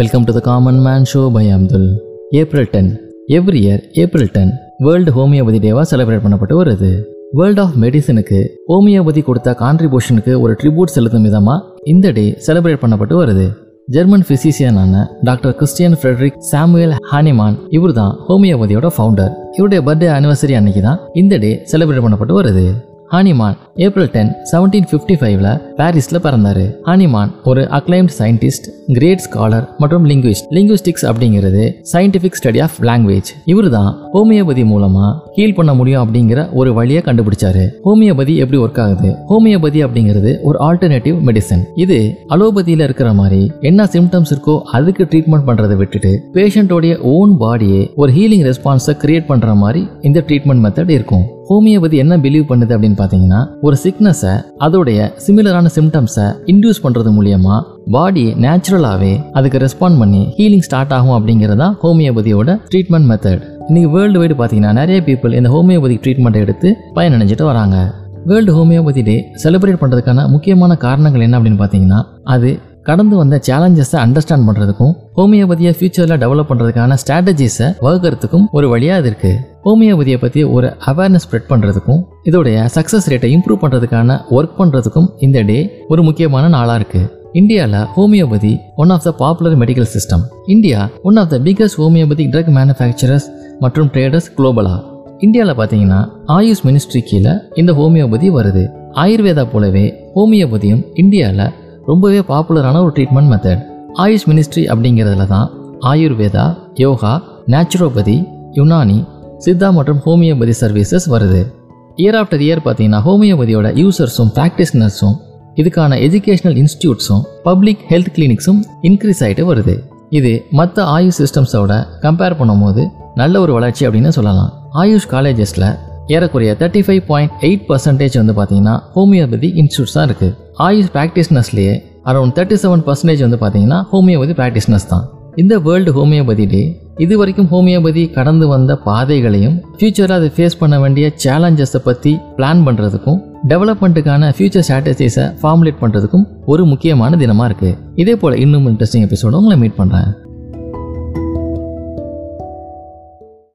Welcome to the common man show by Abdul April ten every year April ten world homoeopathy டேவாக celebrate பண்ணப்பட்டு வருது. World of மெடிசனுக்கு homeopathy கொடுத்த கான்ட்ரிபியூஷனுக்கு ஒரு tribute செலுத்தும் விதமாக இந்த டே செலிப்ரேட் பண்ணப்பட்டு வருது. German ஃபிசிசியனான doctor Christian Friedrich Samuel Hahnemann இவர் தான் ஹோமியோபதியோட ஃபவுண்டர் இவருடைய பர்த்டே அனிவர்சரி அன்னைக்கு தான் இந்த டே செலிப்ரேட் பண்ணப்பட்டு வருது. Hahnemann April ten seventeen fifty ஃபைவ்ல பாரிஸில் பிறந்தாரு. ஹானிமான் ஒரு அக்ளைம்ட் சயின்டிஸ்ட் கிரேட் ஸ்காலர் மற்றும் லிங்குவிஸ்ட் லிங்குவிஸ்டிக்ஸ் அப்படிங்கிறது சயின்டிஃபிக் ஸ்டடி ஆஃப் லாங்குவேஜ் இவர் தான் ஹோமியோபதி மூலமா ஹீல் பண்ண முடியும் அப்படிங்கிற ஒரு வழியை கண்டுபிடிச்சாரு. ஹோமியோபதி எப்படி ஒர்க் ஆகுது? ஹோமியோபதி அப்படிங்கிறது ஒரு ஆல்டர்னேட்டிவ் மெடிசன் இது அலோபதியில இருக்கிற மாதிரி என்ன சிம்டம்ஸ் இருக்கோ அதுக்கு ட்ரீட்மெண்ட் பண்றதை விட்டுட்டு பேஷண்டோடைய ஓன் பாடியே ஒரு ஹீலிங் ரெஸ்பான்ஸை கிரியேட் பண்ற மாதிரி இந்த ட்ரீட்மெண்ட் மெத்தட் இருக்கும். ஹோமியோபதி என்ன பிலீவ் பண்ணுது அப்படின்னு பார்த்தீங்கன்னா ஒரு சிக்னஸை அதோடைய சிமிலரான சிம்டம்ஸை இன்டியூஸ் பண்ணுறது மூலியமா பாடி நேச்சுரலாகவே அதுக்கு ரெஸ்பாண்ட் பண்ணி ஹீலிங் ஸ்டார்ட் ஆகும் அப்படிங்கிறதா ஹோமியோபதியோட ட்ரீட்மெண்ட் மெத்தட் இன்னைக்கு வேர்ல்டு வைடு பார்த்தீங்கன்னா நிறைய பீப்புள் இந்த ஹோமியோபதி ட்ரீட்மெண்ட்டை எடுத்து பயனடைஞ்சிட்டு வராங்க. வேர்ல்டு ஹோமியோபதி டே செலிப்ரேட் பண்ணுறதுக்கான முக்கியமான காரணங்கள் என்ன அப்படின்னு பார்த்தீங்கன்னா அது கடந்து வந்த சேலஞ்சஸை அண்டர்ஸ்டாண்ட் பண்ணுறதுக்கும் ஹோமியோபதியை ஃபியூச்சரில் டெவலப் பண்ணுறதுக்கான ஸ்ட்ராட்டஜிஸை வகுக்கிறதுக்கும் ஒரு வழியாக இருக்குது ஹோமியோபதியை பற்றி ஒரு அவேர்னஸ் ஸ்ப்ரெட் பண்ணுறதுக்கும் இதோடைய சக்ஸஸ் ரேட்டை இம்ப்ரூவ் பண்ணுறதுக்கான ஒர்க் பண்ணுறதுக்கும் இந்த டே ஒரு முக்கியமான நாளாக இருக்குது இந்தியாவில் homoeopathy one of the popular medical system India one of the biggest homoeopathic drug manufacturers மற்றும் ட்ரேடர்ஸ் குளோபலாக இந்தியாவில் பார்த்தீங்கன்னா ஆயுஷ் மினிஸ்ட்ரி கீழே இந்த ஹோமியோபதி வருது. ஆயுர்வேதா போலவே ஹோமியோபதியும் இந்தியாவில் ரொம்பவே பாப்புலரான ஒரு ட்ரீட்மெண்ட் மெத்தட் ஆயுஷ் மினிஸ்ட்ரி அப்படிங்கிறதுல தான் ஆயுர்வேதா யோகா நேச்சுரோபதி யுனானி சித்தா மற்றும் ஹோமியோபதி சர்வீசஸ் வருது. இயர் ஆஃப்டர் இயர் பார்த்தீங்கன்னா ஹோமியோபதியோட யூசர்ஸும் ப்ராக்டிஸ்னர்ஸும் இதுக்கான எஜுகேஷனல் இன்ஸ்டியூட்ஸும் பப்ளிக் ஹெல்த் கிளினிக்ஸும் இன்க்ரீஸ் ஆகிட்டு வருது. இது மற்ற ஆயுஷ் சிஸ்டம்ஸோட கம்பேர் பண்ணும்போது நல்ல ஒரு வளர்ச்சி அப்படின்னு சொல்லலாம். ஆயுஷ் காலேஜஸில் ஏறக்குறைய thirty five point eight percentage வந்து பார்த்தீங்கன்னா ஹோமியோபதி இன்ஸ்டியூட்ஸ் தான் இருக்குது ஆயுஷ் ப்ராக்டிஸ்னர்ஸ்லேயே அரௌண்ட் தேர்ட்டி செவன் பர்சன்டேஜ் வந்து பார்த்தீங்கன்னா ஹோமியோபதி ப்ராக்டிஸ்னர்ஸ் தான். இந்த வேர்ல்டு ஹோமியோபதி டே இது வரைக்கும் ஹோமியோபதி கடந்து வந்த பாதைகளையும் ஃபியூச்சரில் அதை ஃபேஸ் பண்ண வேண்டிய சேலஞ்சஸை பற்றி பிளான் பண்ணுறதுக்கும் டெவலப்மெண்ட்டுக்கான ஃபியூச்சர் ஸ்ட்ராட்டஜிஸை ஃபார்முலேட் பண்ணுறதுக்கும் ஒரு முக்கியமான தினமாக இருக்குது இதே போல் இன்னும் இன்ட்ரெஸ்டிங் எபிசோட உங்களை மீட் பண்ணுறேன்